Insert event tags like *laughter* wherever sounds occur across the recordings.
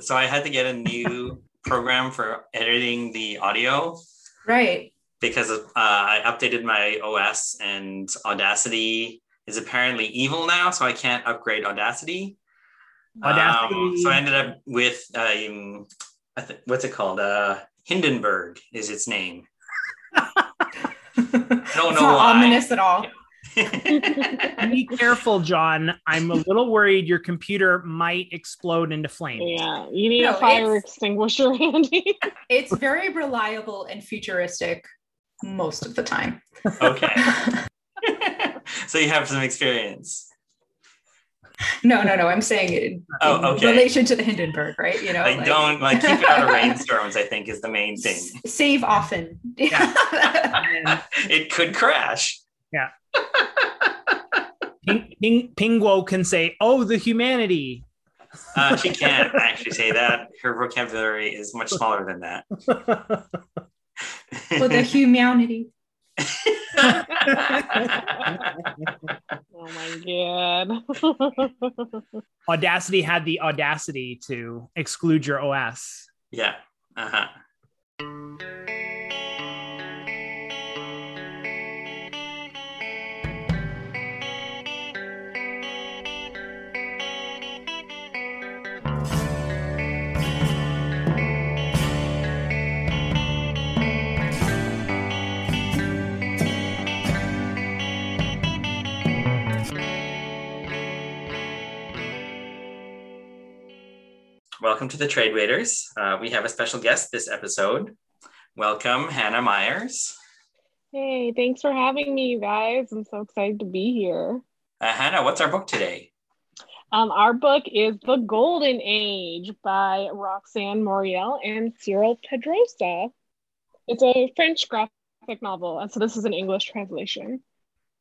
So I had to get a new program for editing the audio Right. because uh, I updated my OS and Audacity is apparently evil now, so I can't upgrade Audacity. Audacity. Um, so I ended up with um, I th- what's it called? Uh, Hindenburg is its name. *laughs* I don't it's know not why. ominous at all. *laughs* Be careful, John. I'm a little worried your computer might explode into flames. Yeah, you need No, a fire extinguisher handy. *laughs* It's very reliable and futuristic most of the time. okay. *laughs* so you have some experience. No, no, no. I'm saying oh, in, Oh, okay. relation to the Hindenburg, right? You know, Like, don't like keep it out of rainstorms. I think is the main thing. Save often. And It could crash. *laughs* Ping, Ping, Pingwo can say, "Oh, the humanity." Uh, she can't actually say that. Her vocabulary is much smaller than that. For the humanity. *laughs* oh my god. *laughs* Audacity had the audacity to exclude your OS. yeah. Uh-huh. Welcome to the Trade Waiters. Uh, we have a special guest this episode. Welcome, Hannah Myers. hey, thanks for having me, you guys. I'm so excited to be here. Uh, Hannah, what's our book today? Um, our book is The Golden Age by Roxanne Moreil and Cyril Pedrosa. It's a French graphic novel, and so this is an English translation.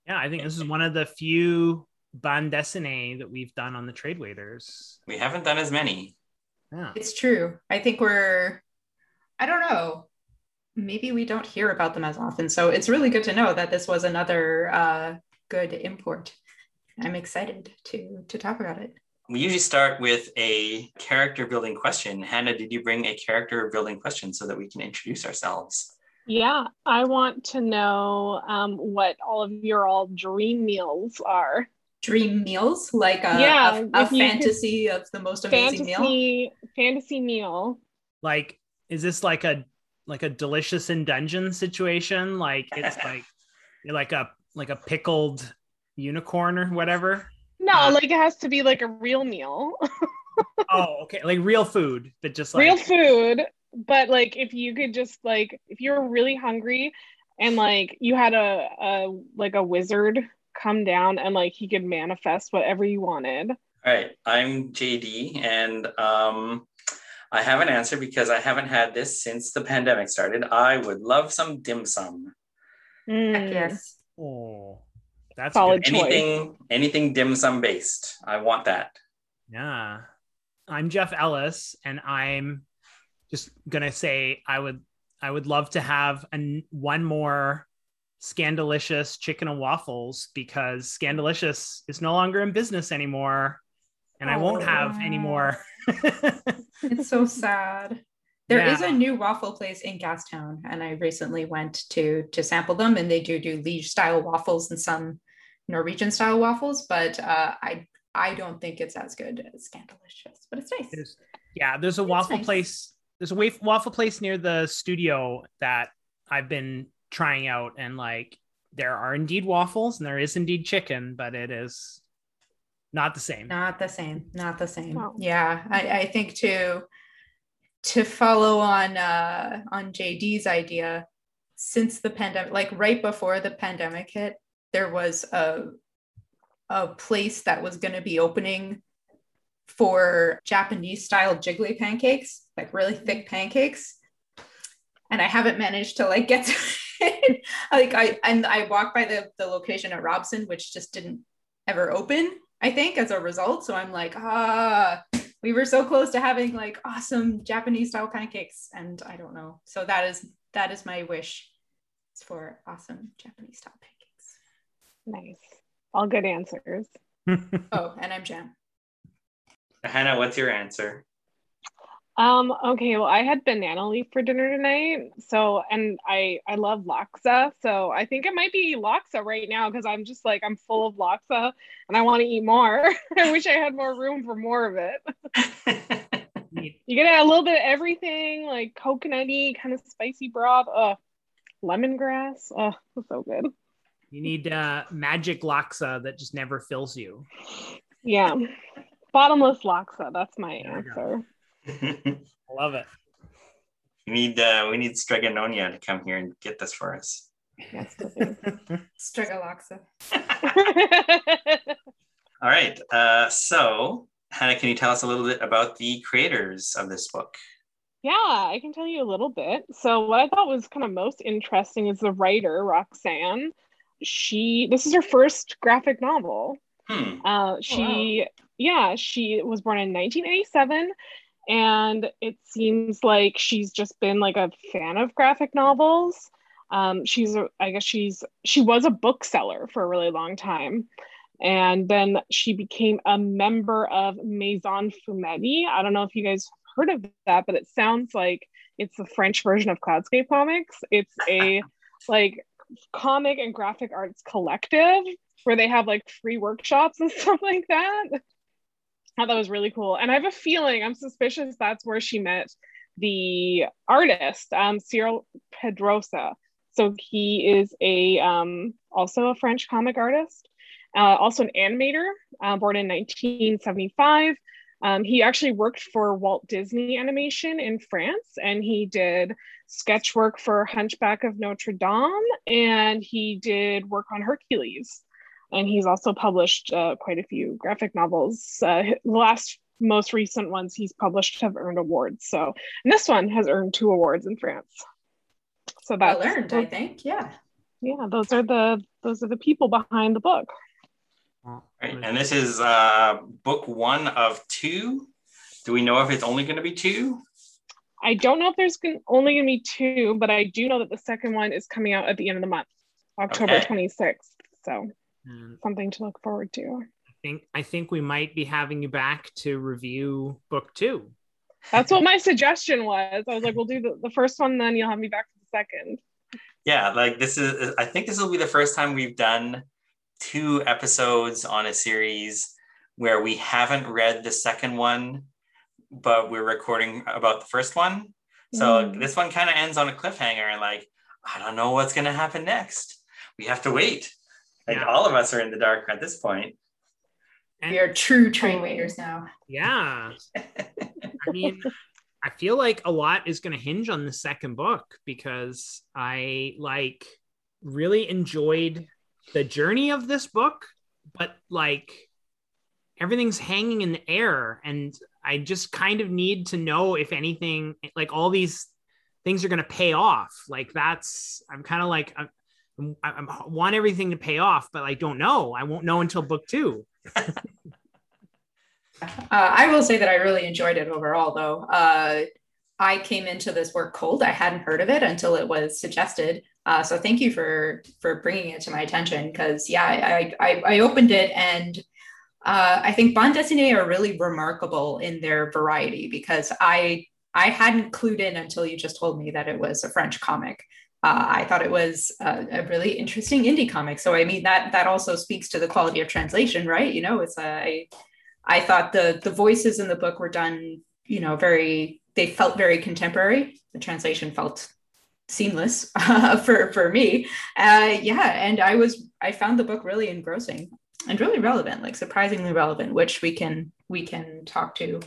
Yeah, I think this is one of the few bande dessinée that we've done on the Trade Waiters. We haven't done as many. Yeah. It's true. I think we're, I don't know, maybe we don't hear about them as often. So it's really good to know that this was another uh, good import. I'm excited to to talk about it. We usually start with a character building question. Hannah, did you bring a character building question so that we can introduce ourselves? Yeah, I want to know um, what all of your all dream meals are. Dream meals, like a, Yeah, a, a if you could- fantasy of the most amazing meal. Fantasy fantasy meal. Like, is this like a like a delicious in dungeon situation? Like it's *laughs* like like a like a pickled unicorn or whatever. No, Uh, like it has to be like a real meal. *laughs* Oh, okay, like real food, but just like real food but like if you could just like if you're really hungry and like you had a, a like a wizard come down and like he could manifest whatever you wanted All right, I'm JD, and um, I have an answer because I haven't had this since the pandemic started. I would love some dim sum. Mm. Heck yes. Oh, that's Solid good. choice. Anything, anything dim sum based. I want that. Yeah. I'm Jeff Ellis and I'm just going to say I would I would love to have an, one more Skandilicious chicken and waffles because Skandilicious is no longer in business anymore and I won't have any more. *laughs* It's so sad. There is Yeah. a new waffle place in Gastown, and I recently went to to sample them, and they do do Liege style waffles and some Norwegian style waffles, but uh, I I don't think it's as good as Skandilicious, but it's nice. There's, yeah, there's a It's waffle nice. place. There's a waf- waffle place near the studio that I've been trying out, and like there are indeed waffles and there is indeed chicken, but it is not the same. Not the same. Not the same. No. Yeah, I, I think to to follow on uh, on JD's idea, since the pandemic, like right before the pandemic hit, there was a a place that was going to be opening for Japanese style jiggly pancakes, like really thick pancakes. And I haven't managed to like get *laughs* to it. *laughs* like I and I walked by the the location at Robson, which just didn't ever open. I think as a result. So I'm like, ah, we were so close to having like awesome Japanese style pancakes, and I don't know. So that is that is my wish. It's for awesome Japanese style pancakes. nice all good answers *laughs* Oh, and I'm Jam. Hannah, what's your answer? Um, okay, well, I had banana leaf for dinner tonight. So, and I I love laksa. So I think it might be laksa right now because I'm just like I'm full of laksa and I want to eat more. *laughs* I wish I had more room for more of it. *laughs* you get a little bit of everything, like coconutty, kind of spicy broth. Oh, lemongrass. Oh, so good. You need uh, magic laksa that just never fills you. Yeah, bottomless laksa. That's my answer. Love it. We need uh, we need Strega Nona to come here and get this for us. Yes, *laughs* Strigaloxa. *laughs* All right. Uh, so, Hannah, can you tell us a little bit about the creators of this book? Yeah, I can tell you a little bit. So, what I thought was kind of most interesting is the writer, Roxanne. She, this is her first graphic novel. Hmm. Uh, she, wow. yeah, she was born in 1987 and it seems like she's just been like a fan of graphic novels. Um, she's a, i guess she's she was a bookseller for a really long time. And then she became a member of maison fumetti. I don't know if you guys heard of that but it sounds like it's the french version of cloudscape comics. It's a *laughs* like comic and graphic arts collective where they have like free workshops and *laughs* stuff like that thought that was really cool. And I have a feeling, I'm suspicious that's where she met the artist, um, Cyril Pedrosa. So he is a um, also a French comic artist, uh, also an animator, uh, born in 1975. Um, he actually worked for Walt Disney Animation in France, and he did sketch work for Hunchback of Notre Dame, and he did work on Hercules and he's also published uh, quite a few graphic novels. Uh, the last most recent ones he's published have earned awards. So, and this one has earned two awards in France. So that's well earned, I think. Yeah. Yeah, those are the those are the people behind the book. Right. And this is uh, book one of two. Do we know if it's only going to be two? I don't know if there's only going to be two, but I do know that the second one is coming out at the end of the month, October okay. 26th. So And something to look forward to. I think I think we might be having you back to review book two. That's what my suggestion was. I was like, we'll do the, the first one, then you'll have me back for the second. Yeah, like this is, I think this will be the first time we've done two episodes on a series where we haven't read the second one, but we're recording about the first one. So Mm. this one kind of ends on a cliffhanger and like, I don't know what's going to happen next. We have to wait. Like Yeah. all of us are in the dark at this point. And- We are true train waiters now. Yeah. *laughs* I mean, I feel like a lot is going to hinge on the second book because I like really enjoyed the journey of this book, but like everything's hanging in the air and I just kind of need to know if anything like all these things are going to pay off. Like that's I'm kind of like I, I, I want everything to pay off, but I don't know. I won't know until book 2. *laughs* Uh, I will say that I really enjoyed it overall, though. Uh, I came into this work cold. I hadn't heard of it until it was suggested. Uh, so thank you for for bringing it to my attention. Because yeah, I, I I opened it and uh, I think bande dessinée are really remarkable in their variety because I I hadn't clued in until you just told me that it was a French comic. Uh, I thought it was a, a really interesting indie comic. So I mean that that also speaks to the quality of translation, right? You know, it's a I, I thought the the voices in the book were done, you know, very they felt very contemporary. The translation felt seamless uh, *laughs* for for me. Uh, yeah, and I was I found the book really engrossing and really relevant, like surprisingly relevant, which we can we can talk to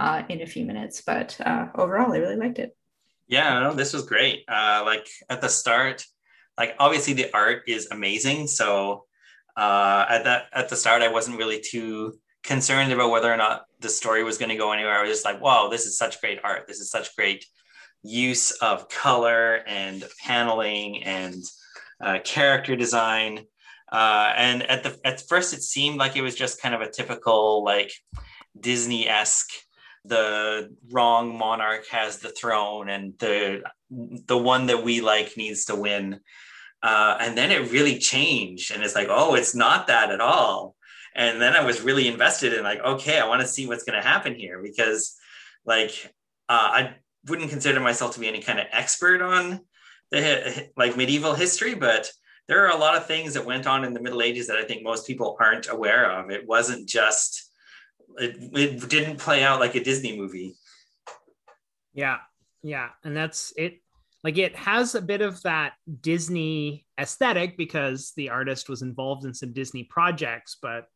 uh, in a few minutes. But uh, overall, I really liked it. Yeah, no, this was great. Uh, like at the start, like obviously the art is amazing. So uh, at that at the start, I wasn't really too concerned about whether or not the story was going to go anywhere. I was just like, wow, this is such great art. This is such great use of color and paneling and uh, character design. Uh, and at the at first, it seemed like it was just kind of a typical like Disney esque. The wrong monarch has the throne, and the the one that we like needs to win. Uh, and then it really changed, and it's like, oh, it's not that at all and then i was really invested in like okay i want to see what's going to happen here because like uh, I wouldn't consider myself to be any kind of expert on the like medieval history, but there are a lot of things that went on in the Middle Ages that I think most people aren't aware of. It wasn't just it, it didn't play out like a Disney movie. Yeah, yeah, and that's it. Like it has a bit of that Disney aesthetic because the artist was involved in some Disney projects, but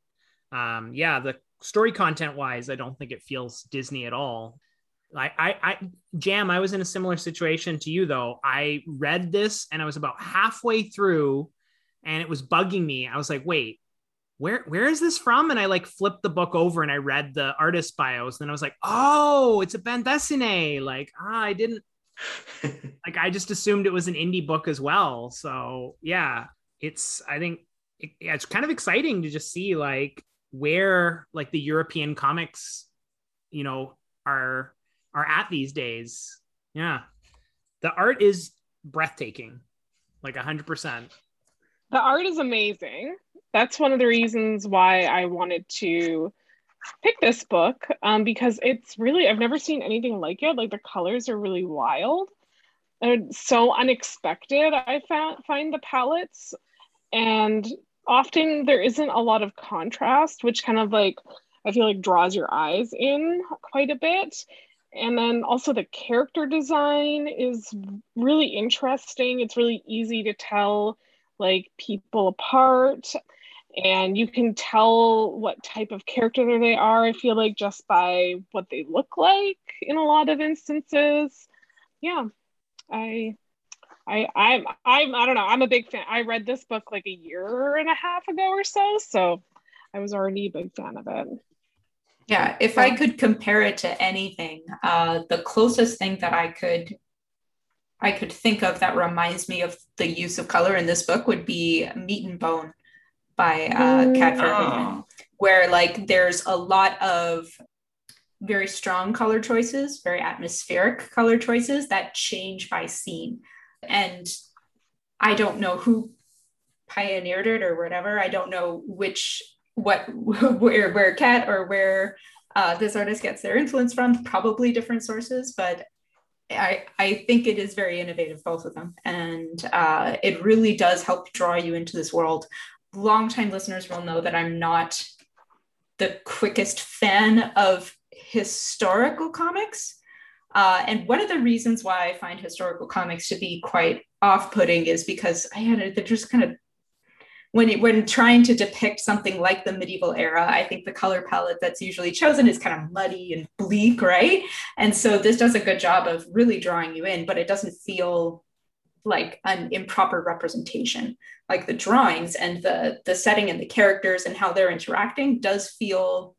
um, yeah, the story content wise, I don't think it feels Disney at all. I, I, I, Jam, I was in a similar situation to you though. I read this and I was about halfway through and it was bugging me. I was like, wait, where, where is this from? And I like flipped the book over and I read the artist bios. And I was like, oh, it's a bande dessinée. Like, ah, I didn't, *laughs* like, I just assumed it was an indie book as well. So yeah, it's, I think it, yeah, it's kind of exciting to just see like where like the European comics, you know, are are at these days. Yeah. The art is breathtaking, like 100%. The art is amazing. That's one of the reasons why I wanted to pick this book um, because it's really, I've never seen anything like it. Like the colors are really wild and so unexpected. I found, find the palettes and often there isn't a lot of contrast, which kind of like I feel like draws your eyes in quite a bit and then also the character design is really interesting it's really easy to tell like people apart and you can tell what type of character they are i feel like just by what they look like in a lot of instances yeah i I, I'm, I'm, I don't know. I'm a big fan. I read this book like a year and a half ago or so, so I was already a big fan of it. Yeah, if I could compare it to anything, uh, the closest thing that I could I could think of that reminds me of the use of color in this book would be Meat and Bone by uh, Kat Verhoeven, oh. where like there's a lot of very strong color choices, very atmospheric color choices that change by scene. And I don't know who pioneered it or whatever. I don't know which what *laughs* where where Kat or where uh, this artist gets their influence from. Probably different sources, but I I think it is very innovative, both of them, and uh, it really does help draw you into this world. Longtime listeners will know that I'm not the quickest fan of historical comics. Uh, and one of the reasons why I find historical comics to be quite off-putting is because I had a, they're just kind of when it, when trying to depict something like the medieval era, I think the color palette that's usually chosen is kind of muddy and bleak, right? And so this does a good job of really drawing you in, but it doesn't feel like an improper representation. Like the drawings and the the setting and the characters and how they're interacting does feel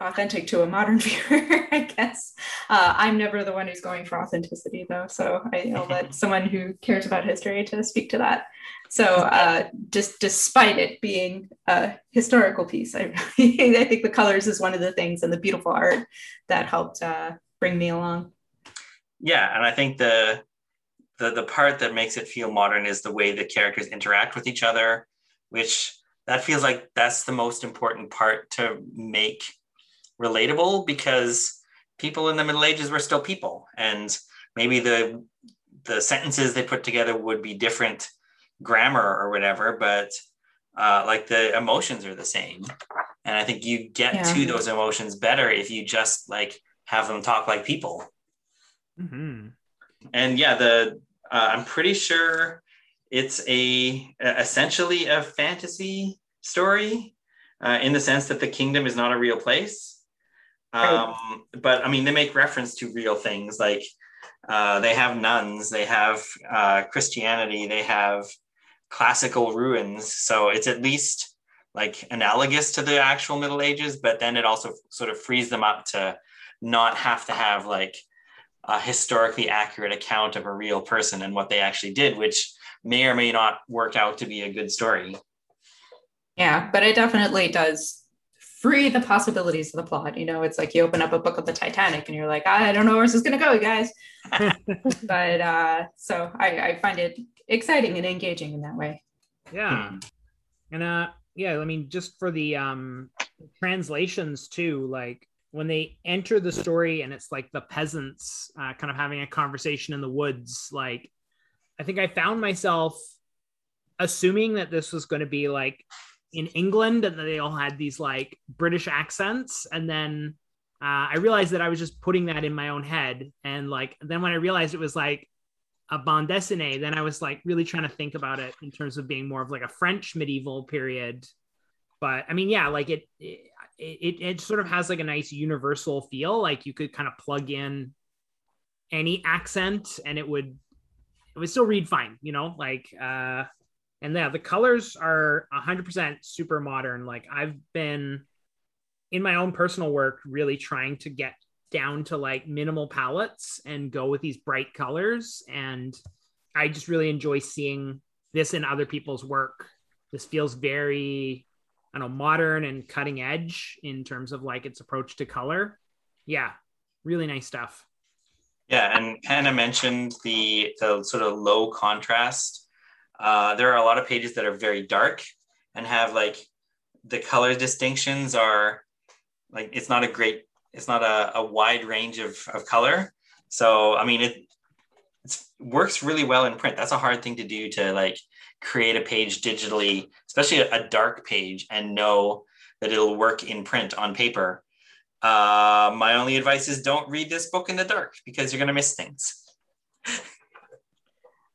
authentic to a modern *laughs* viewer, I guess. Uh, I'm never the one who's going for authenticity, though, so I, *laughs* will let someone who cares about history to speak to that. So, uh, just despite it being a historical piece, I, really, *laughs* I think the colors is one of the things and the beautiful art that helped uh, bring me along. Yeah, and I think the the the part that makes it feel modern is the way the characters interact with each other, which that feels like that's the most important part to make relatable because people in the Middle Ages were still people, and maybe the the sentences they put together would be different grammar or whatever, but uh, like the emotions are the same. And I think you get yeah. to those emotions better if you just like have them talk like people. Mm-hmm. And yeah, the uh, I'm pretty sure it's a essentially a fantasy story uh, in the sense that the kingdom is not a real place. Um, but I mean, they make reference to real things like uh, they have nuns, they have uh, Christianity, they have classical ruins. So it's at least like analogous to the actual Middle Ages, but then it also sort of frees them up to not have to have like a historically accurate account of a real person and what they actually did, which may or may not work out to be a good story. Yeah, but it definitely does free the possibilities of the plot. You know, it's like you open up a book of the Titanic and you're like, I don't know where this is going to go, you guys. *laughs* but uh, so I, I find it exciting and engaging in that way. Yeah. And uh, yeah, I mean, just for the um, translations too, like when they enter the story and it's like the peasants uh, kind of having a conversation in the woods like i think i found myself assuming that this was going to be like in england and that they all had these like british accents. And then uh, i realized that i was just putting that in my own head. And like then when i realized it was like a bande dessinée then i was like really trying to think about it in terms of being more of like a french medieval period. But i mean yeah like it, it it, it sort of has like a nice universal feel. Like you could kind of plug in any accent and it would it would still read fine you know? Like uh and yeah the colors are 100% super modern. Like i've been in my own personal work really trying to get down to like minimal palettes and go with these bright colors. And i just really enjoy seeing this in other people's work. This feels very I don't know, modern and cutting edge in terms of like its approach to color. Yeah, really nice stuff. Yeah, and Hannah mentioned the the sort of low contrast. Uh, there are a lot of pages that are very dark and have like the color distinctions are like it's not a great it's not a, a wide range of, of color. So I mean it it works really well in print. That's a hard thing to do to like create a page digitally, especially a, a dark page, and know that it'll work in print on paper. Uh, my only advice is don't read this book in the dark because you're going to miss things. *laughs*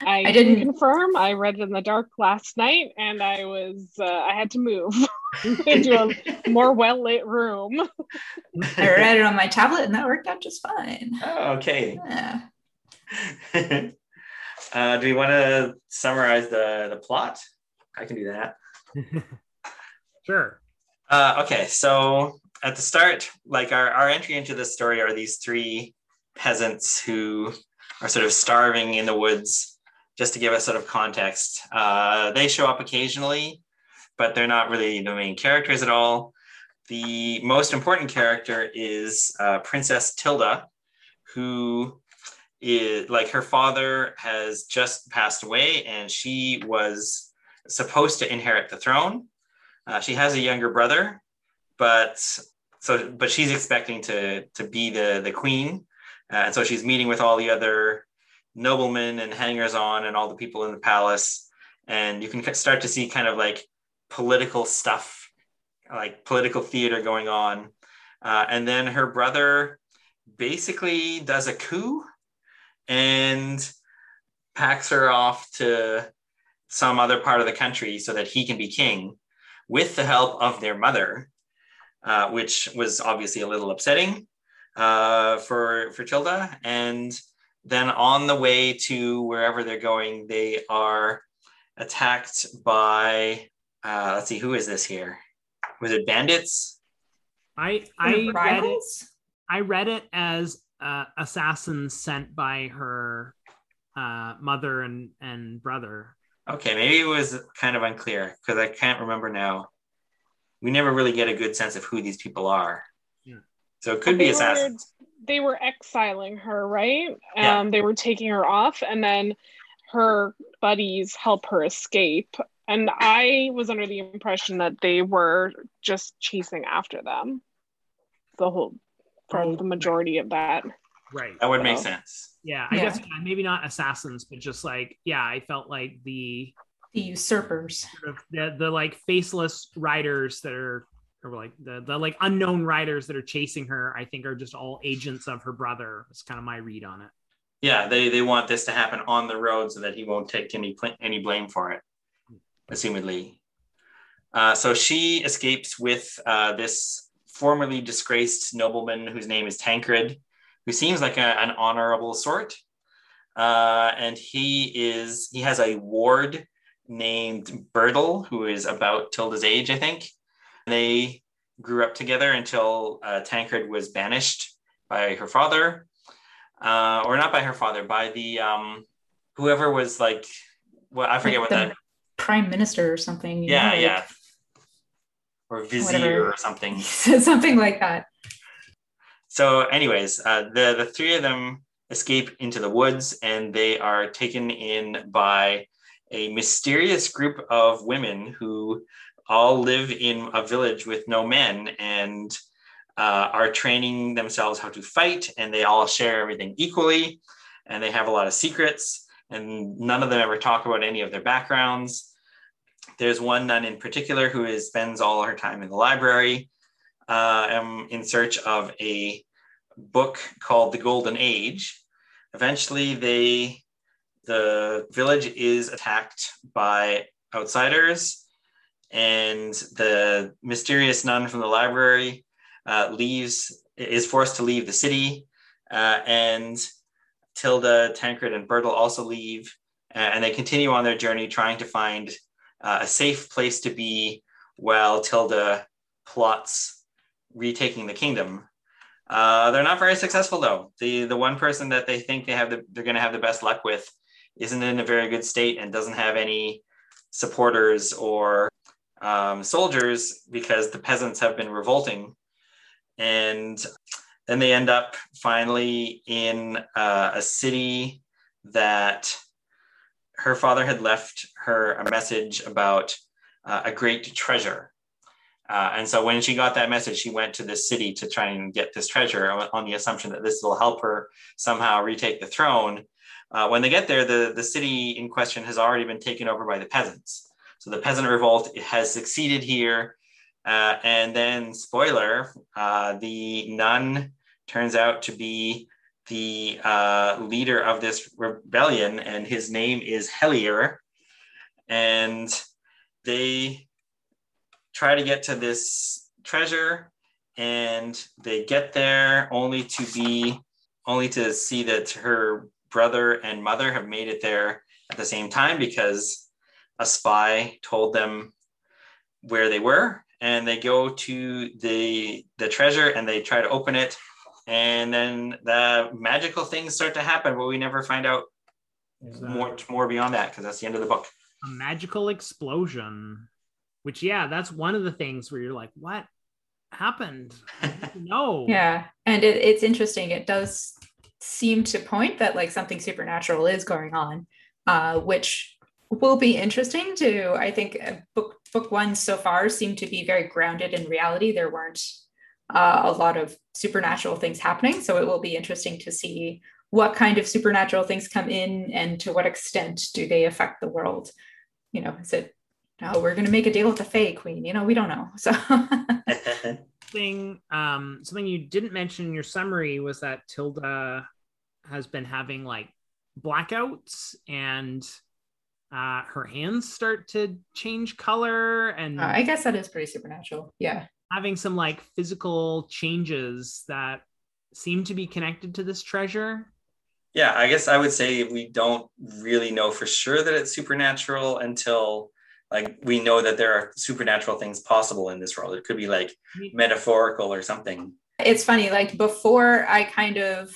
I, I didn't confirm. I read it in the dark last night, and I was uh, I had to move *laughs* into a more well lit room. *laughs* I read it on my tablet, and that worked out just fine. Oh, okay. Yeah. Uh, do we want to summarize the, the plot? I can do that. *laughs* sure. Uh, okay, so at the start, like our, our entry into this story are these three peasants who are sort of starving in the woods. Just to give us sort of context, uh, they show up occasionally, but they're not really the main characters at all. The most important character is uh, Princess Tilda, who is like her father has just passed away and she was supposed to inherit the throne. Uh, she has a younger brother, but so but she's expecting to to be the the queen, uh, and so she's meeting with all the other noblemen and hangers on and all the people in the palace, and you can start to see kind of like political stuff, like political theater going on, uh, and then her brother basically does a coup and packs her off to some other part of the country so that he can be king with the help of their mother, uh, which was obviously a little upsetting uh, for, for Tilda. And then on the way to wherever they're going, they are attacked by, uh, let's see, who is this here? Was it bandits? I I read it. I read it as uh, assassins sent by her uh, mother and and brother. Okay, maybe it was kind of unclear because I can't remember now. We never really get a good sense of who these people are. Yeah. So it could be assassins. Were, they were exiling her, right? Yeah. Um, they were taking her off, and then her buddies help her escape. And I was under the impression that they were just chasing after them the whole for oh, the majority of that. Right. That would so. make sense. Yeah, I yeah. guess maybe not assassins, but just like yeah, I felt like the the usurpers, sort of the the like faceless riders that are or like the the like unknown riders that are chasing her. I think are just all agents of her brother. It's kind of my read on it. Yeah, they they want this to happen on the road so that he won't take any any blame for it, assumedly. Uh, so she escapes with uh, this formerly disgraced nobleman whose name is Tancred, who seems like a, an honorable sort. Uh, and he is he has a ward named Bertle, who is about Tilda's age, I think. They grew up together until uh, Tancred was banished by her father, uh, or not by her father, by the um, whoever was like, well, I forget like what that prime minister or something. Yeah, know, like, yeah or vizier Whatever. or something. *laughs* something like that. So, anyways, uh, the the three of them escape into the woods, and they are taken in by a mysterious group of women who all live in a village with no men, and uh, are training themselves how to fight, and they all share everything equally, and they have a lot of secrets, and none of them ever talk about any of their backgrounds. There's one nun in particular who is, spends all her time in the library uh, um, in search of a book called The Golden Age. Eventually, they the village is attacked by outsiders, and the mysterious nun from the library uh, leaves is forced to leave the city, uh, and Tilda, Tancred, and Bertel also leave, uh, and they continue on their journey trying to find uh, a safe place to be while Tilda plots retaking the kingdom. Uh, they're not very successful though. The the one person that they think they have the, they're going to have the best luck with isn't in a very good state and doesn't have any supporters or um, soldiers because the peasants have been revolting. And then they end up finally in uh, a city that her father had left her a message about uh, a great treasure. Uh, and so when she got that message, she went to this city to try and get this treasure on, on the assumption that this will help her somehow retake the throne. Uh, when they get there, the, the city in question has already been taken over by the peasants. So the peasant revolt has succeeded here. Uh, and then, spoiler, uh, the nun turns out to be the uh, leader of this rebellion, and his name is Hellier. And they try to get to this treasure, and they get there only to be only to see that her brother and mother have made it there at the same time because a spy told them where they were and they go to the the treasure and they try to open it and then the magical things start to happen but we never find out more more beyond that because that's the end of the book a magical explosion which yeah that's one of the things where you're like what happened no *laughs* yeah and it, it's interesting it does seem to point that like something supernatural is going on, uh, which will be interesting to. I think uh, book book one so far seemed to be very grounded in reality. There weren't uh, a lot of supernatural things happening, so it will be interesting to see what kind of supernatural things come in and to what extent do they affect the world. You know, is it no, we're going to make a deal with the Fae Queen. You know, we don't know. So. *laughs* thing um something you didn't mention in your summary was that tilda has been having like blackouts and uh her hands start to change color and uh, i guess that is pretty supernatural yeah having some like physical changes that seem to be connected to this treasure? Yeah i guess i would say we don't really know for sure that it's supernatural until like we know that there are supernatural things possible in this world. It could be like metaphorical or something. It's funny like before i kind of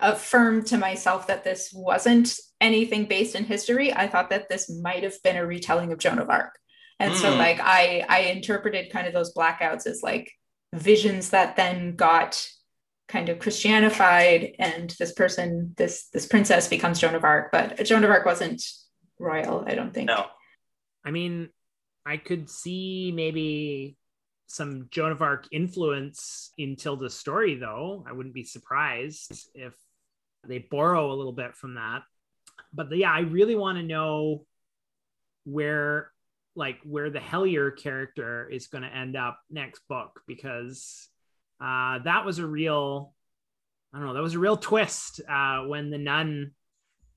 affirmed to myself that this wasn't anything based in history i thought that this might have been a retelling of joan of arc and mm. so hmm. like i i interpreted kind of those blackouts as like visions that then got kind of christianified and this person this this princess becomes joan of arc but joan of arc wasn't royal i don't think no I mean, I could see maybe some Joan of Arc influence in Tilda's story, though. I wouldn't be surprised if they borrow a little bit from that. But yeah, I really want to know where, like, where the Hellier character is going to end up next book because uh, that was a real, I don't know, that was a real twist uh, when the nun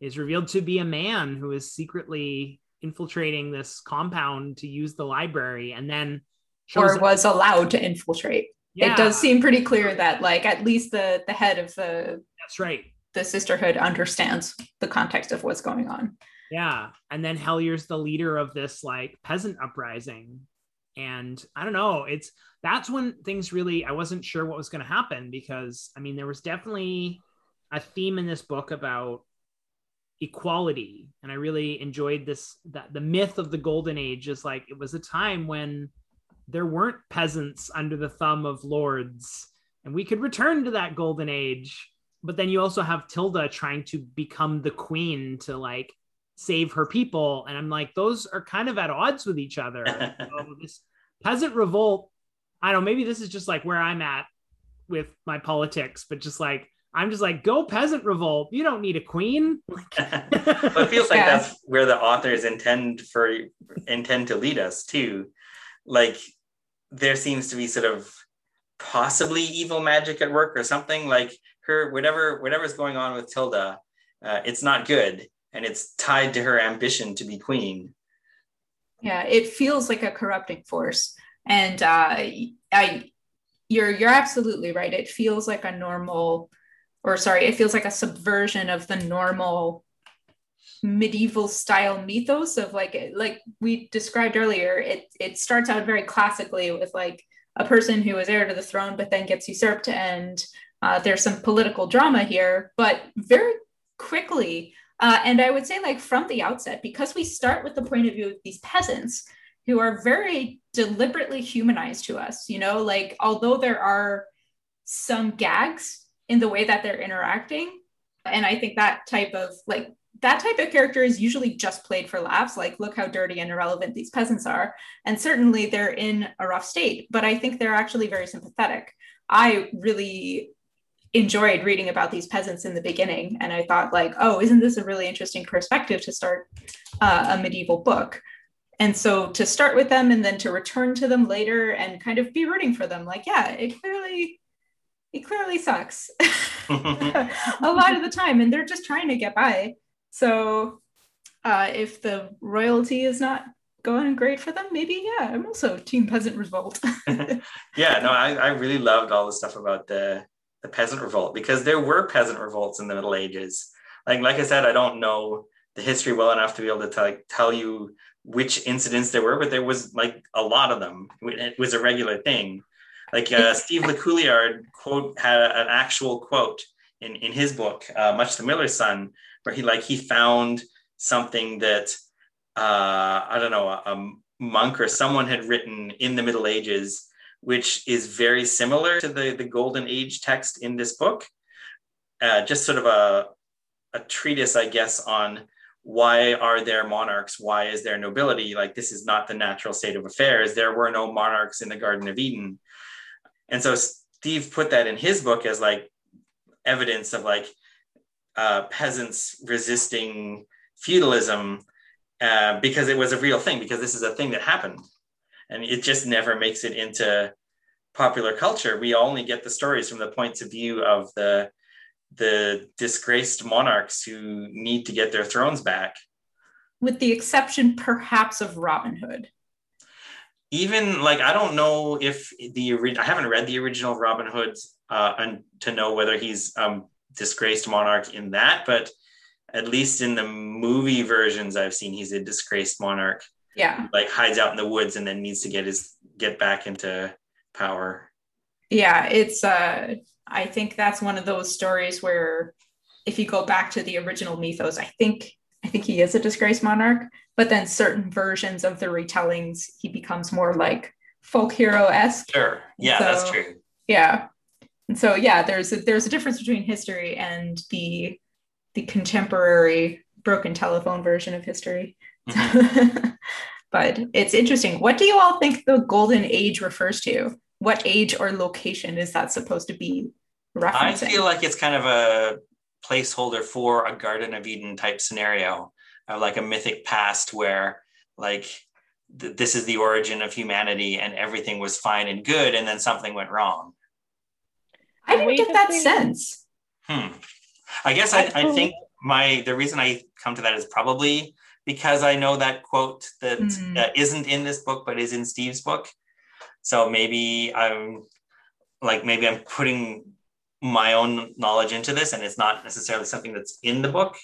is revealed to be a man who is secretly infiltrating this compound to use the library and then or was up. allowed to infiltrate yeah. it does seem pretty clear that like at least the the head of the that's right the sisterhood understands the context of what's going on. Yeah. And then hellier's the leader of this like peasant uprising. And i don't know it's that's when things really i wasn't sure what was going to happen because i mean there was definitely a theme in this book about equality. And i really enjoyed this that the myth of the golden age is like it was a time when there weren't peasants under the thumb of lords. And we could return to that golden age but then you also have tilda trying to become the queen to like save her people and i'm like those are kind of at odds with each other *laughs* so this peasant revolt I don't know, maybe this is just like where I'm at with my politics, but just like I'm just like, go peasant revolt. You don't need a queen. *laughs* well, it feels like yeah. that's where the authors intend for intend to lead us too. Like there seems to be sort of possibly evil magic at work or something. Like her whatever whatever's going on with Tilda, uh, it's not good, and it's tied to her ambition to be queen. Yeah, it feels like a corrupting force, and uh, I, you're you're absolutely right. It feels like a normal or sorry, it feels like a subversion of the normal medieval style mythos of like like we described earlier it it starts out very classically with like a person who is heir to the throne but then gets usurped and uh, there's some political drama here but very quickly uh, and i would say like from the outset because we start with the point of view of these peasants who are very deliberately humanized to us you know like although there are some gags in the way that they're interacting. And I think that type of like that type of character is usually just played for laughs. Like, look how dirty and irrelevant these peasants are. And certainly they're in a rough state, but I think they're actually very sympathetic. I really enjoyed reading about these peasants in the beginning. And I thought, like, oh, isn't this a really interesting perspective to start uh, a medieval book? And so to start with them and then to return to them later and kind of be rooting for them, like, yeah, it clearly it clearly sucks *laughs* a lot of the time and they're just trying to get by so uh, if the royalty is not going great for them maybe yeah i'm also team peasant revolt *laughs* *laughs* yeah no I, I really loved all the stuff about the the peasant revolt because there were peasant revolts in the middle ages. Like like i said i don't know the history well enough to be able to tell, tell you which incidents there were but there was like a lot of them. It was a regular thing. Like uh, Steve LeCouilliard quote had an actual quote in, in his book, uh, Much the Miller's Son, where he like he found something that uh, I don't know a, a monk or someone had written in the Middle Ages, which is very similar to the the Golden Age text in this book. Uh, just sort of a a treatise, I guess, on why are there monarchs? Why is there nobility? Like this is not the natural state of affairs. There were no monarchs in the Garden of Eden. And so Steve put that in his book as like evidence of like uh, peasants resisting feudalism uh, because it was a real thing, because this is a thing that happened. And it just never makes it into popular culture. We only get the stories from the points of view of the the disgraced monarchs who need to get their thrones back. With the exception, perhaps, of Robin Hood even like I don't know if the I haven't read the original Robin Hood uh, and to know whether he's um, disgraced monarch in that, but at least in the movie versions I've seen, he's a disgraced monarch. Yeah, like hides out in the woods and then needs to get his get back into power. Yeah, it's uh, I think that's one of those stories where if you go back to the original mythos, I think I think he is a disgraced monarch, but then certain versions of the retellings, he becomes more like folk hero esque. Sure. Yeah, so, that's true. Yeah. And so yeah, there's a, there's a difference between history and the the contemporary broken telephone version of history. Mm-hmm. *laughs* but it's interesting. What do you all think the golden age refers to? What age or location is that supposed to be referencing? I feel like it's kind of a placeholder for a Garden of Eden type scenario, of like a mythic past where like th- this is the origin of humanity and everything was fine and good, and then something went wrong. I didn't get that sense. Hmm. I guess I, I think my the reason I come to that is probably because I know that quote that mm. uh, not in this book but is in Steve's book. So maybe I'm like maybe I'm putting my own knowledge into this and it's not necessarily something that's in the book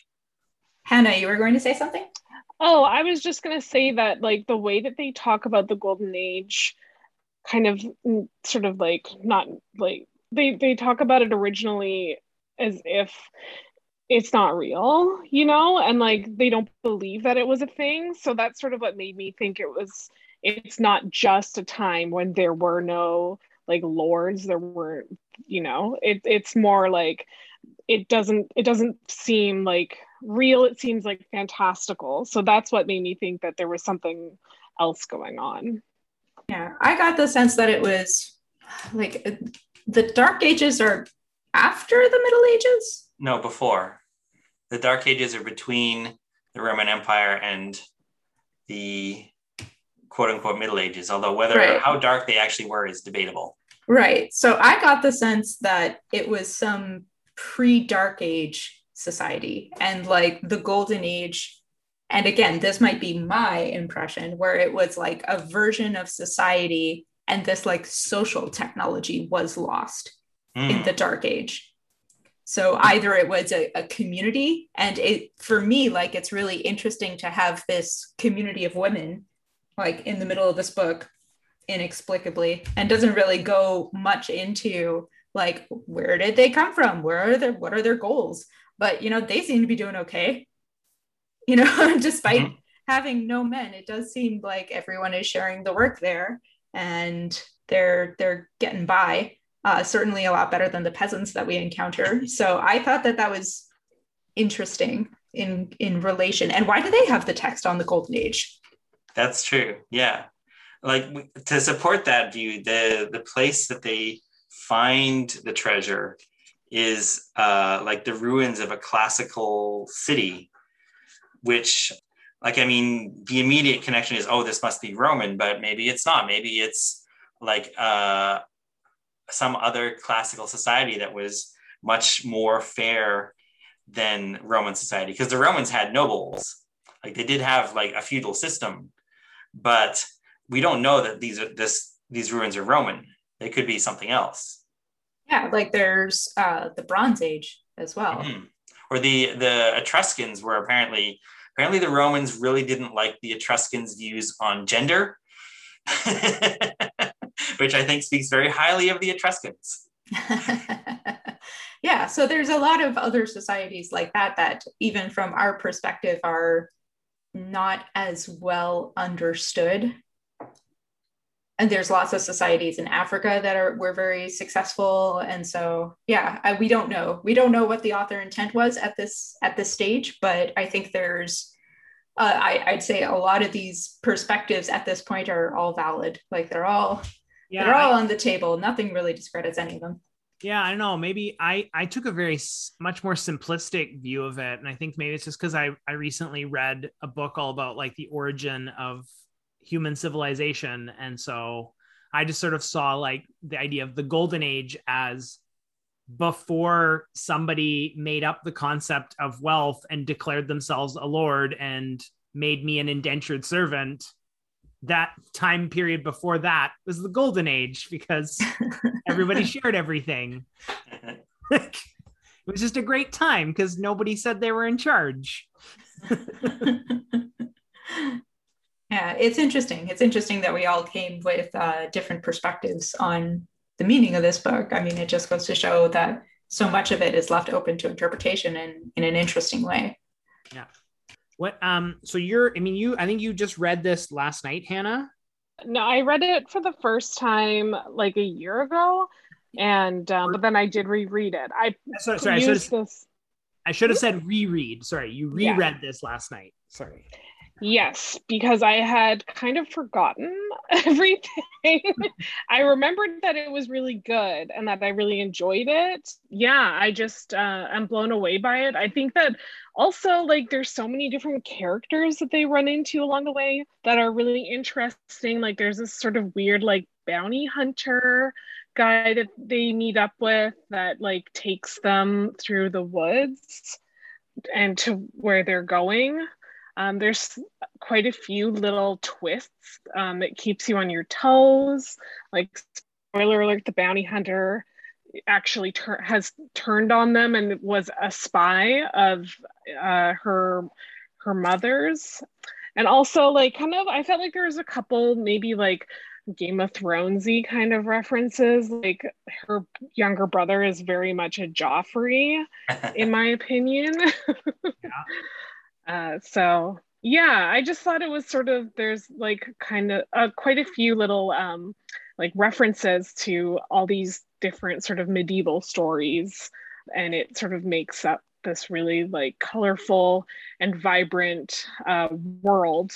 hannah you were going to say something oh i was just going to say that like the way that they talk about the golden age kind of mm, sort of like not like they they talk about it originally as if it's not real you know and like they don't believe that it was a thing. So that's sort of what made me think it was it's not just a time when there were no like lords there were you know it, it's more like it doesn't it doesn't seem like real it seems like fantastical. So that's what made me think that there was something else going on. Yeah, I got the sense that it was like the Dark Ages are after the Middle Ages. No, before. The Dark Ages are between the Roman Empire and the quote unquote Middle Ages, although whether Right. how dark they actually were is debatable. Right. So I got the sense that it was some pre Dark Age society and like the Golden Age. And again, this might be my impression where it was like a version of society and this like social technology was lost in Hmm. the Dark Age. So either it was a, a community, and it for me, like it's really interesting to have this community of women, like in the middle of this book, inexplicably, and doesn't really go much into like where did they come from, where are their what are their goals, but you know they seem to be doing okay, *laughs* you know, *laughs* despite Mhm. having no men, it does seem like everyone is sharing the work there, and they're they're getting by uh, certainly a lot better than the peasants that we encounter. So I thought that that was interesting in in relation. And why do they have the text on the golden age? That's true. Yeah. Like to support that view, the the place that they find the treasure is uh, like the ruins of a classical city, which, like, I mean, the immediate connection is, oh, this must be Roman, but maybe it's not. Maybe it's like uh, some other classical society that was much more fair than Roman society, because the Romans had nobles. Like they did have like a feudal system, but we don't know that these are this these ruins are Roman. They could be something else. Yeah, like there's uh, the Bronze Age as well. Mhm. Or the the Etruscans were apparently apparently the Romans really didn't like the Etruscans' views on gender, *laughs* which I think speaks very highly of the Etruscans. *laughs* yeah, so there's a lot of other societies like that that, even from our perspective, are not as well understood. And there's lots of societies in Africa that are were very successful, and so yeah, I, we don't know. We don't know what the author intent was at this at this stage, but I think there's. Uh, I, I'd say a lot of these perspectives at this point are all valid. Like they're all Yeah, they're all I- on the table. Nothing really discredits any of them. yeah, I don't know. Maybe I I took a very much more simplistic view of it, and I think maybe it's just because I I recently read a book all about like the origin of human civilization, and so I just sort of saw like the idea of the golden age as before somebody made up the concept of wealth and declared themselves a lord and made me an indentured servant that time period before that was the golden age because *laughs* everybody shared everything *laughs* it was just a great time because nobody said they were in charge *laughs* yeah, it's interesting. It's interesting that we all came with uh, different perspectives on the meaning of this book. I mean, it just goes to show that so much of it is left open to interpretation in, in an interesting way. Yeah. What um so you're i mean you i think you just read this last night hannah No, I read it for the first time like a year ago, and um, but then I did reread it. I sorry, sorry I, should used have, this. I should have said reread sorry you Yeah. reread this last night sorry Yes, because I had kind of forgotten everything. *laughs* I remembered that it was really good and that I really enjoyed it. Yeah, I just uh, am blown away by it. I think that also, like, there's so many different characters that they run into along the way that are really interesting. Like, there's this sort of weird, like, bounty hunter guy that they meet up with that, like, takes them through the woods and to where they're going. Um, there's quite a few little twists um, that keeps you on your toes. Like spoiler alert, the bounty hunter actually tur- has turned on them and was a spy of uh, her her mother's. And also, like, kind of, I felt like there was a couple maybe like Game of Thronesy kind of references. Like her younger brother is very much a Joffrey *laughs* in my opinion. *laughs* Uh, so yeah, I just thought it was sort of there's like kind of uh, quite a few little um, like references to all these different sort of medieval stories, and it sort of makes up this really like colorful and vibrant uh, world.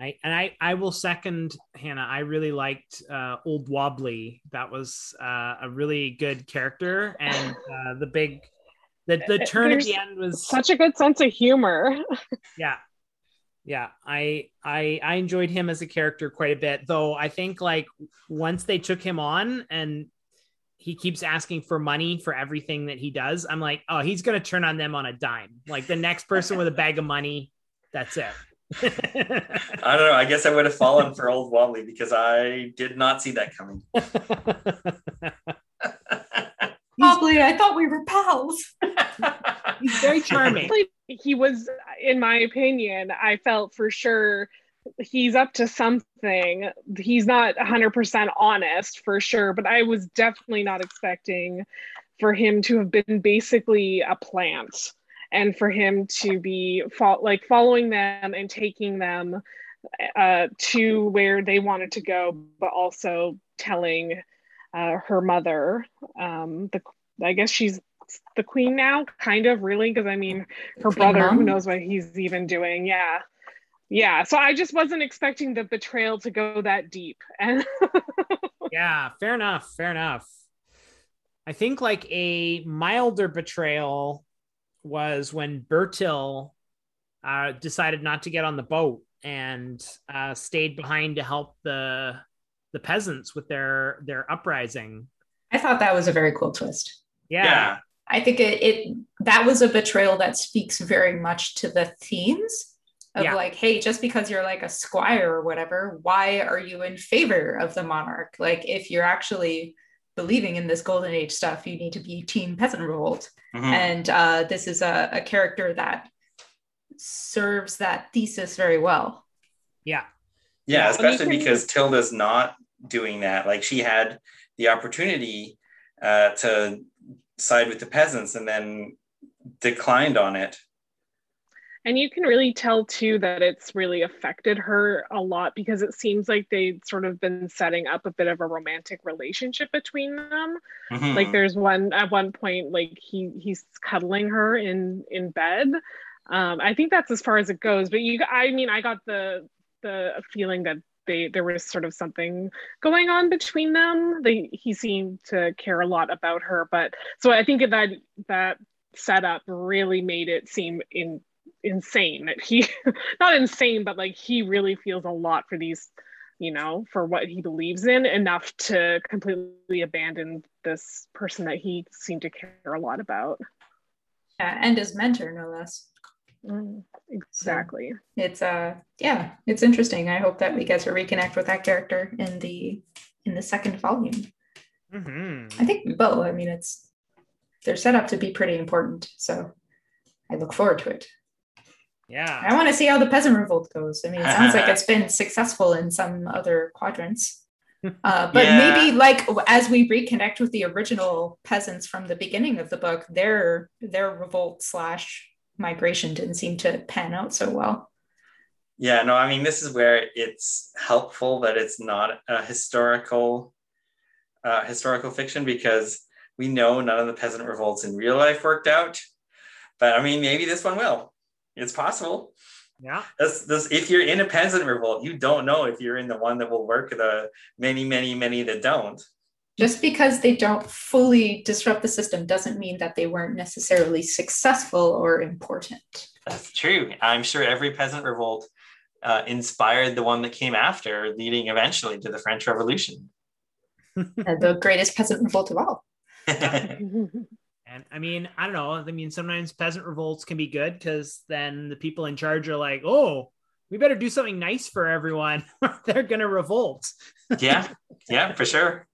I and I I will second Hannah. I really liked uh, Old Wobbly. That was uh, a really good character, and uh, the big the the turn There's at the end was Such a good sense of humor. *laughs* yeah yeah I I I enjoyed him as a character quite a bit. Though I think like once they took him on and he keeps asking for money for everything that he does, I'm like, oh, he's gonna turn on them on a dime. Like the next person with a bag of money, that's it. *laughs* I don't know. I guess I would have fallen for Old Wobbly because I did not see that coming. *laughs* Probably, I thought we were pals. *laughs* He's very *laughs* charming. He was, in my opinion, I felt for sure he's up to something. He's not 100% honest for sure, but I was definitely not expecting for him to have been basically a plant and for him to be fo- like following them and taking them uh, to where they wanted to go, but also telling uh, her mother, um, the I guess she's the queen now, kind of really, because I mean, her Queen brother, who knows what he's even doing, yeah. Yeah, so I just wasn't expecting the betrayal to go that deep. And *laughs* yeah, fair enough. Fair enough. I think like a milder betrayal was when Bertil uh, decided not to get on the boat and uh, stayed behind to help the the peasants with their their uprising. I thought that was a very cool twist. Yeah, yeah. I think it, it that was a betrayal that speaks very much to the themes of Yeah. like, hey, just because you're like a squire or whatever, why are you in favor of the monarch? Like, if you're actually believing in this golden age stuff, you need to be team peasant revolt. Mhm. And uh, this is a, a character that serves that thesis very well. yeah, Yeah, Yeah, especially can- because Tilda's not doing that. Like she had the opportunity uh, to side with the peasants and then declined on it. and you can really tell too that it's really affected her a lot because it seems like they've sort of been setting up a bit of a romantic relationship between them. Mhm. like there's one at one point like he he's cuddling her in in bed um i think that's as far as it goes but you i mean i got the the feeling that they there was sort of something going on between them they he seemed to care a lot about her but so i think that that setup really made it seem in insane that he *laughs* not insane but like he really feels a lot for these you know for what he believes in enough to completely abandon this person that he seemed to care a lot about Yeah, and his mentor, no less. Exactly It's uh yeah, it's interesting. I hope that we get to reconnect with that character in the in the second volume. Mhm. I think we will. I mean, it's they're set up to be pretty important, so I look forward to it. yeah. I want to see how the peasant revolt goes. I mean, it sounds like it's *laughs* been successful in some other quadrants. *laughs* Uh, but Yeah. maybe like as we reconnect with the original peasants from the beginning of the book, their their revolt slash migration didn't seem to pan out so well. Yeah, no, I mean, this is where it's helpful that it's not a historical uh, historical fiction because we know none of the peasant revolts in real life worked out. But I mean, maybe this one will. It's possible. Yeah. This, this, if you're in a peasant revolt, you don't know if you're in the one that will work. The many, many, many that don't. Just because they don't fully disrupt the system doesn't mean that they weren't necessarily successful or important. That's true. I'm sure every peasant revolt uh, inspired the one that came after, leading eventually to the French Revolution. *laughs* The greatest peasant revolt of all. *laughs* And I mean, I don't know. I mean, sometimes peasant revolts can be good because then the people in charge are like, oh, we better do something nice for everyone. *laughs* They're going to revolt. yeah, yeah, for sure.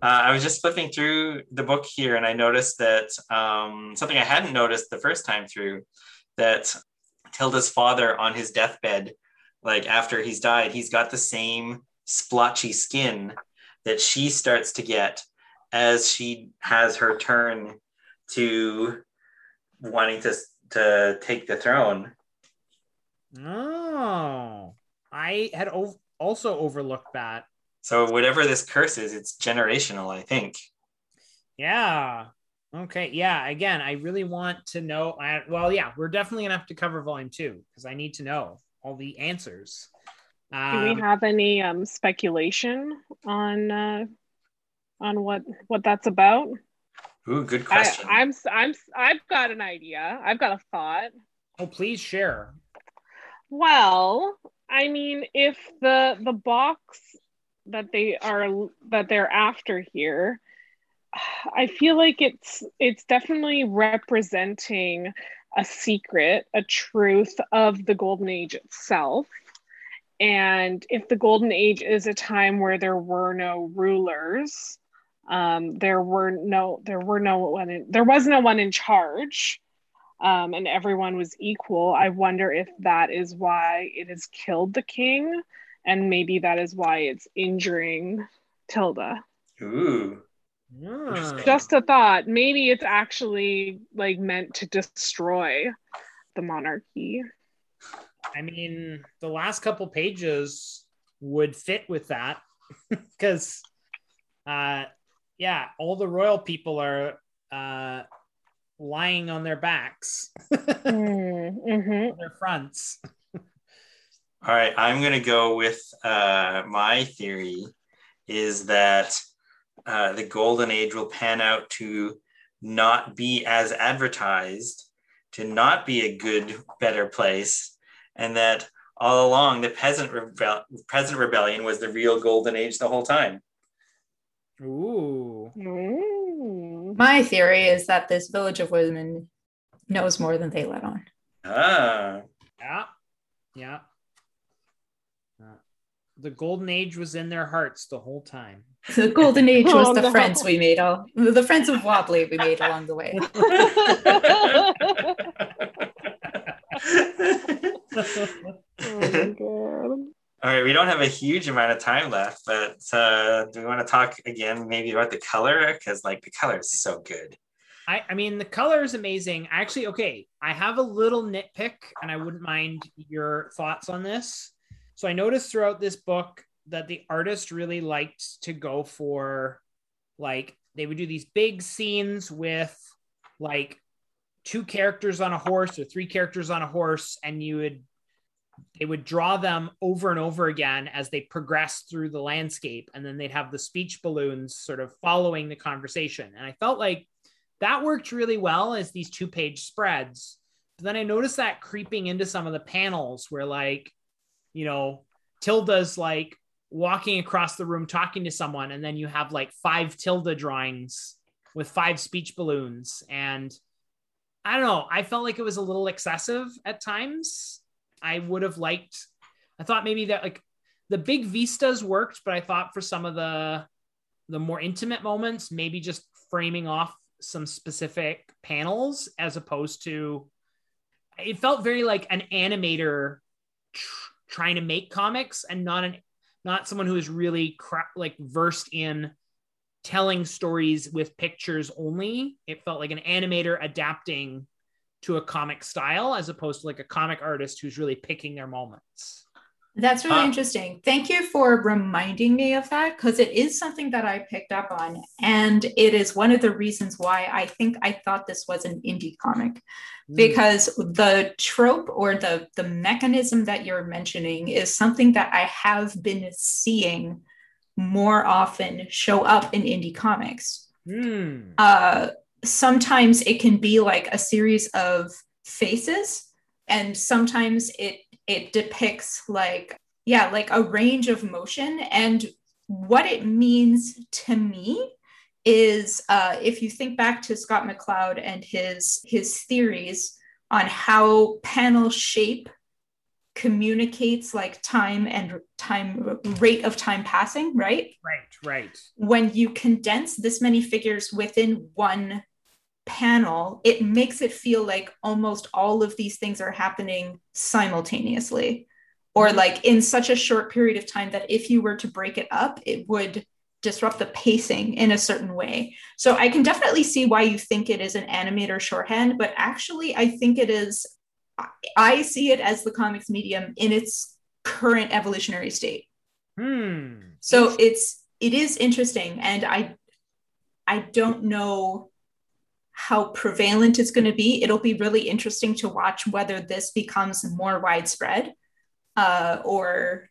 Uh, I was just flipping through the book here and I noticed that um, something I hadn't noticed the first time through that Tilda's father on his deathbed, like after he's died, he's got the same splotchy skin that she starts to get as she has her turn to wanting to to take the throne. Oh, I had also overlooked that. So whatever this curse is, it's generational, I think. Yeah. Okay. Yeah. Again, I really want to know. I, well, yeah, we're definitely gonna have to cover volume two because I need to know. all the answers. Do Um, we have any um, speculation on uh, on what what that's about? Ooh, good I, question. I'm I'm I've got an idea. I've got a thought. oh, please share. Well, I mean, if the the box that they are that they're after here, I feel like it's it's definitely representing a secret, a truth of the golden age itself. And if the golden age is a time where there were no rulers, um, there were no there were no one in, there was no one in charge um, and everyone was equal. I wonder if that is why it has killed the king, and maybe that is why it's injuring Tilda. Ooh. Ah. Just a thought. Maybe it's actually like meant to destroy the monarchy. I mean, the last couple pages would fit with that *laughs* because, uh, yeah, all the royal people are uh, lying on their backs, *laughs* Mm-hmm. on their fronts. All right, I'm gonna go with uh, my theory is that uh, the golden age will pan out to not be as advertised, to not be a good, better place, and that all along the peasant rebel- peasant rebellion was the real golden age the whole time. Ooh. Mm. My theory is that this village of women knows more than they let on. Ah, Yeah. Yeah. Uh, the golden age was in their hearts the whole time. The golden *laughs* age was Oh, the no. friends we made all the friends of Wobbly we made along the way. oh *laughs* god. All right, we don't have a huge amount of time left, but uh, do we want to talk again maybe about the color? Because like the color is so good. I, I mean, the color is amazing. Actually, okay, I have a little nitpick, and I wouldn't mind your thoughts on this. So I noticed throughout this book that the artist really liked to go for, like, they would do these big scenes with, like, two characters on a horse or three characters on a horse, and you would they would draw them over and over again as they progressed through the landscape and then they'd have the speech balloons sort of following the conversation. And i felt like that worked really well as these two page spreads. But then i noticed that creeping into some of the panels where like you know tilda's like walking across the room talking to someone and then you have like five tilda drawings with five speech balloons and i don't know i felt like it was a little excessive at times I would have liked. I thought maybe that like the big vistas worked, but I thought for some of the the more intimate moments, maybe just framing off some specific panels as opposed to. It felt very like an animator tr- trying to make comics and not an not someone who is really cra- like versed in telling stories with pictures only. It felt like an animator adapting to a comic style as opposed to like a comic artist who's really picking their moments. That's really Ah. interesting. Thank you for reminding me of that because it is something that I picked up on. And it is one of the reasons why I think I thought this was an indie comic because the trope or the, the mechanism that you're mentioning is something that I have been seeing more often show up in indie comics Hmm. uh, sometimes it can be like a series of faces and sometimes it it depicts like yeah like a range of motion and what it means to me is uh, if you think back to scott mccloud and his his theories on how panel shape communicates like time and time rate of time passing right Right, right. when you condense this many figures within one panel, it makes it feel like almost all of these things are happening simultaneously or like in such a short period of time that if you were to break it up, it would disrupt the pacing in a certain way. So I can definitely see why you think it is an animator shorthand, but actually, I think it is, I- I see it as the comics medium in its current evolutionary state Hmm. so it's it is interesting and i i don't know how prevalent it's going to be it'll be really interesting to watch whether this becomes more widespread uh, or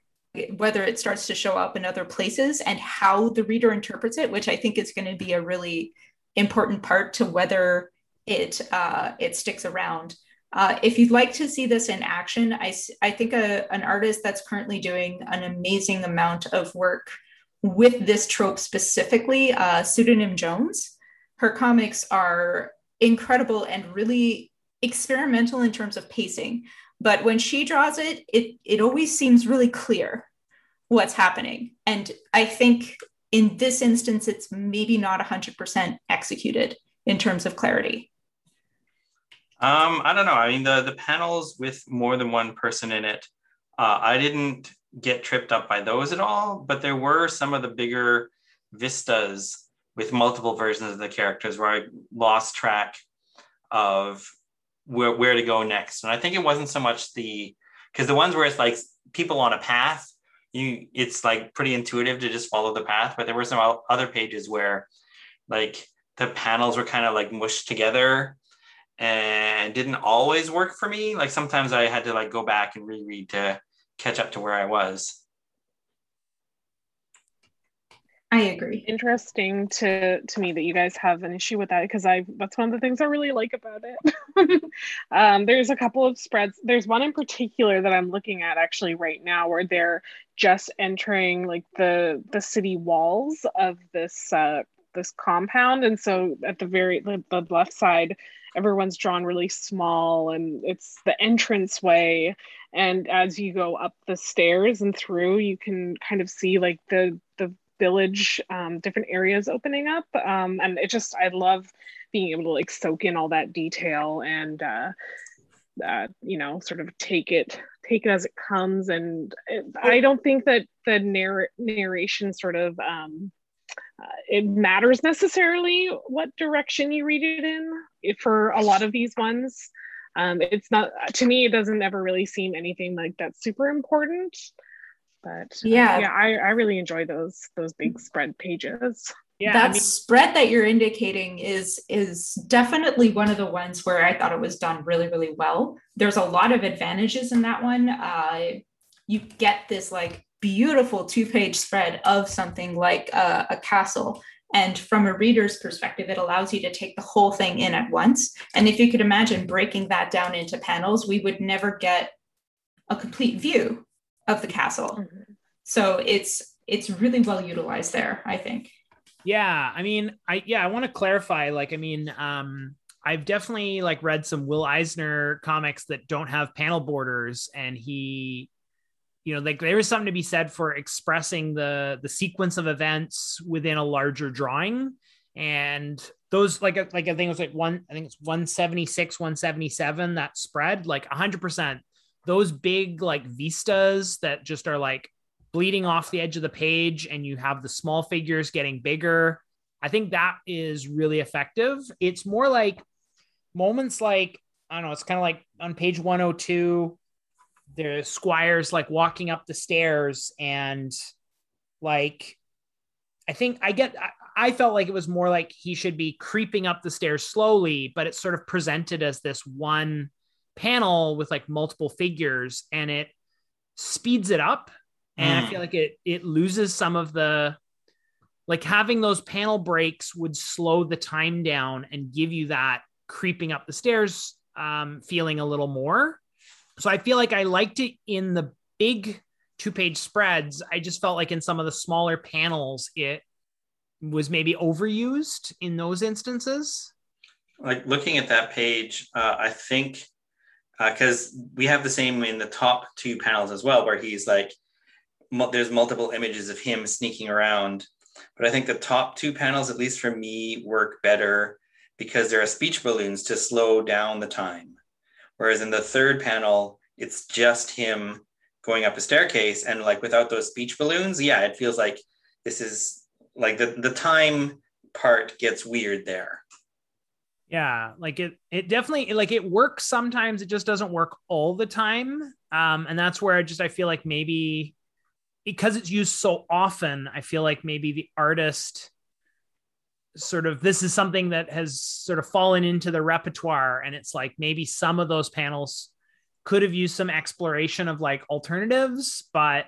whether it starts to show up in other places and how the reader interprets it, which I think is going to be a really important part to whether it uh, it sticks around. Uh, if you'd like to see this in action, I, I think a, an artist that's currently doing an amazing amount of work with this trope specifically, uh, Pseudonym Jones. Her comics are incredible and really experimental in terms of pacing. But when she draws it, it, it always seems really clear what's happening. And I think in this instance, it's maybe not 100% executed in terms of clarity. Um, I don't know. I mean, the the panels with more than one person in it, uh, I didn't get tripped up by those at all. But there were some of the bigger vistas with multiple versions of the characters where I lost track of where where to go next. And I think it wasn't so much the because the ones where it's like people on a path, you it's like pretty intuitive to just follow the path. But there were some other pages where like the panels were kind of like mushed together and didn't always work for me. Like sometimes I had to like go back and reread to catch up to where I was. I agree. Interesting to to me that you guys have an issue with that because I that's one of the things I really like about it. *laughs* um, there's a couple of spreads. There's one in particular that I'm looking at actually right now where they're just entering like the the city walls of this uh, this compound, and so at the very the, the left side everyone's drawn really small and it's the entrance way and as you go up the stairs and through you can kind of see like the the village um, different areas opening up um, and it just i love being able to like soak in all that detail and uh, uh, you know sort of take it take it as it comes and it, i don't think that the narr- narration sort of um, uh, it matters necessarily what direction you read it in for a lot of these ones. Um, it's not to me. It doesn't ever really seem anything like that's super important. But yeah, yeah, I, I really enjoy those those big spread pages. Yeah, that I mean- spread that you're indicating is is definitely one of the ones where I thought it was done really really well. There's a lot of advantages in that one. Uh, you get this like beautiful two page spread of something like a castle. And from a reader's perspective, it allows you to take the whole thing in at once. And if you could imagine breaking that down into panels, we would never get a complete view of the castle. Mm-hmm. So it's it's really well utilized there, I think. Yeah, I mean, I yeah, I want to clarify. Like, I mean, um, I've definitely like read some Will Eisner comics that don't have panel borders, and he you know like there is something to be said for expressing the the sequence of events within a larger drawing and those like like i think it was like one i think it's 176 177 that spread like 100% those big like vistas that just are like bleeding off the edge of the page and you have the small figures getting bigger i think that is really effective. It's more like moments like i don't know it's kind of like on page 102 the squires like walking up the stairs and like i think i get I, I felt like it was more like he should be creeping up the stairs slowly but it's sort of presented as this one panel with like multiple figures and it speeds it up and mm. i feel like it it loses some of the like having those panel breaks would slow the time down and give you that creeping up the stairs um, feeling a little more so I feel like I liked it in the big two page spreads. I just felt like in some of the smaller panels, it was maybe overused in those instances. Like looking at that page, uh, I think because uh, we have the same in the top two panels as well, where he's like, there's multiple images of him sneaking around. But I think the top two panels, at least for me, work better because there are speech balloons to slow down the time. Whereas in the third panel, it's just him going up a staircase and like without those speech balloons, yeah, it feels like this is like the, the time part gets weird there. Yeah, like it it definitely like it works sometimes, it just doesn't work all the time. Um, and that's where I just I feel like maybe because it's used so often, I feel like maybe the artist sort of this is something that has sort of fallen into the repertoire and it's like maybe some of those panels could have used some exploration of like alternatives, but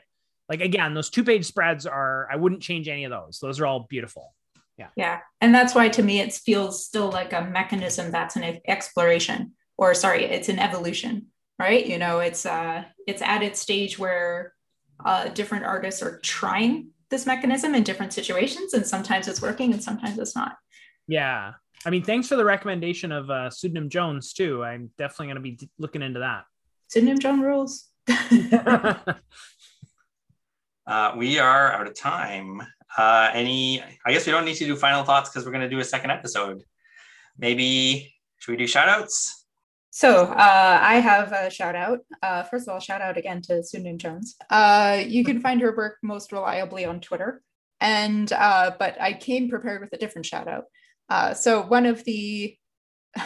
like again, those two page spreads are, I wouldn't change any of those. Those are all beautiful. Yeah. Yeah. And that's why to me it feels still like a mechanism that's an exploration or sorry, it's an evolution, right? You know, it's uh it's at its stage where uh different artists are trying this mechanism in different situations and sometimes it's working and sometimes it's not. Yeah. I mean, thanks for the recommendation of uh, Pseudonym Jones too. I'm definitely going to be d- looking into that. Pseudonym Jones rules. *laughs* *laughs* uh, we are out of time. Uh, any, I guess we don't need to do final thoughts because we're going to do a second episode. Maybe, should we do shout outs? So uh, I have a shout out. Uh, first of all, shout out again to Pseudonym Jones. Uh, you can find her work most reliably on Twitter. And, uh, but I came prepared with a different shout out. Uh, so one of the,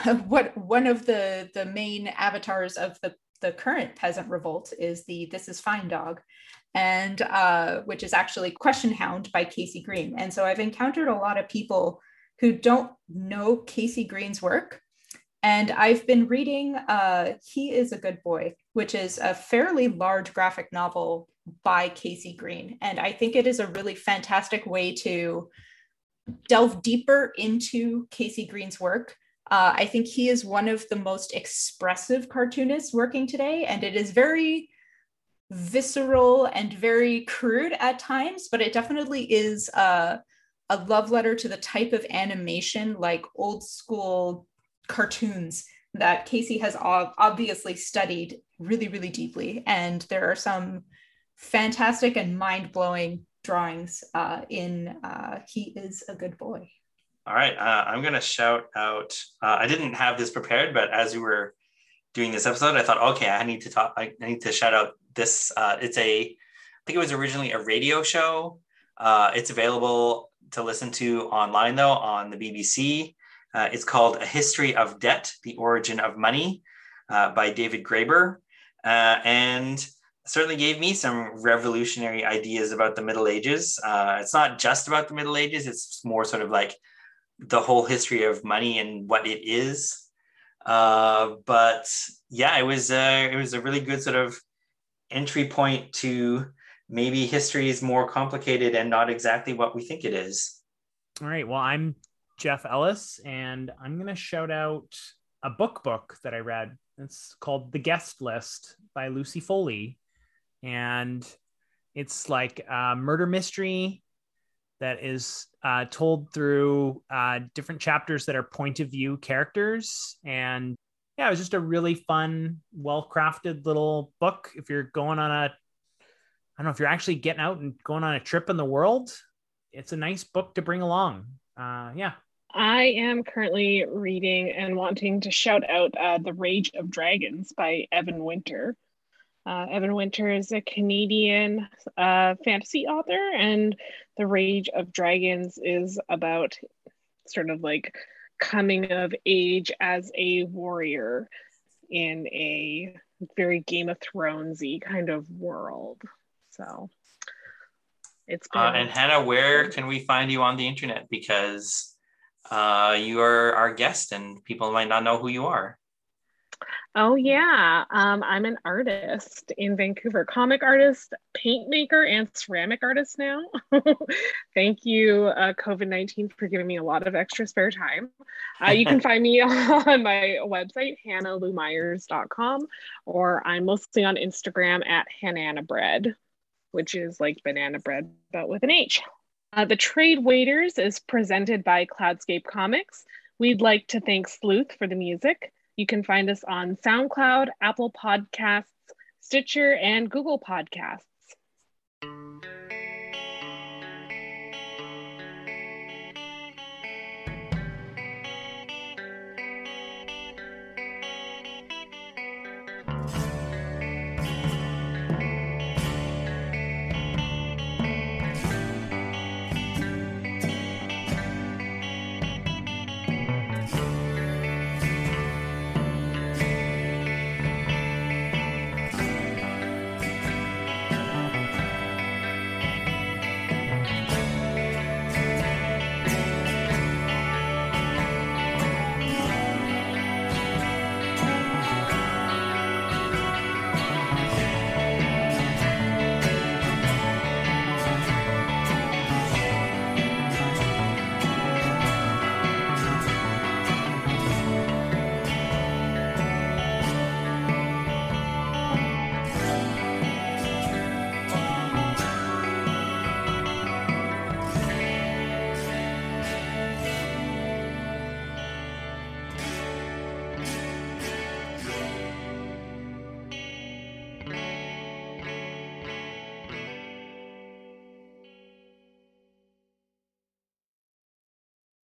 *laughs* what one of the the main avatars of the the current peasant revolt is the This Is Fine dog, and uh, which is actually Question Hound by KC Green. And so I've encountered a lot of people who don't know KC Green's work. And I've been reading uh, He is a Good Boy, which is a fairly large graphic novel by KC Green. And I think it is a really fantastic way to delve deeper into KC Green's work uh, I think he is one of the most expressive cartoonists working today, and it is very visceral and very crude at times, but it definitely is a, a love letter to the type of animation like old school cartoons that KC has obviously studied really, really deeply. And there are some fantastic and mind blowing drawings uh, in uh, He is a Good Boy. All right, uh, I'm gonna shout out. Uh, I didn't have this prepared, but as you were doing this episode, I thought, okay, I need to talk. I need to shout out this. Uh, it's a, I think it was originally a radio show. Uh, it's available to listen to online though on the BBC. Uh, it's called A History of Debt: The Origin of Money uh, by David Graeber, and certainly gave me some revolutionary ideas about the Middle Ages. it's not just about the Middle Ages; it's more sort of like the whole history of money and what it is. Uh, but yeah, it was uh, it was a really good sort of entry point to maybe history is more complicated and not exactly what we think it is. All right. Well, I'm Jeff Ellis, and I'm going to shout out a book book that I read. It's called The Guest List by Lucy Foley, and it's like a murder mystery that is uh, told through uh, different chapters that are point of view characters. And yeah, it was just a really fun, well crafted little book. If you're going on a, I don't know, if you're actually getting out and going on a trip in the world, it's a nice book to bring along. Uh, yeah. I am currently reading and wanting to shout out uh, The Rage of Dragons by Evan Winter. Uh, Evan Winter is a Canadian uh, fantasy author, and The Rage of Dragons is about sort of like coming of age as a warrior in a very Game of Thronesy kind of world. So it's been- uh, and Hannah, where can we find you on the internet? Because uh, you are our guest, and people might not know who you are. Oh yeah, um, I'm an artist in Vancouver, comic artist, paint maker, and ceramic artist now. *laughs* Thank you, uh, COVID nineteen, for giving me a lot of extra spare time. Uh, you can *laughs* find me *laughs* on my website hannahloumyers.com, or I'm mostly on Instagram at Hannana Bread, which is like banana bread but with an H. Uh, the Trade Waiters is presented by Cloudscape Comics. We'd like to thank Sleuth for the music. You can find us on SoundCloud, Apple Podcasts, Stitcher, and Google Podcasts.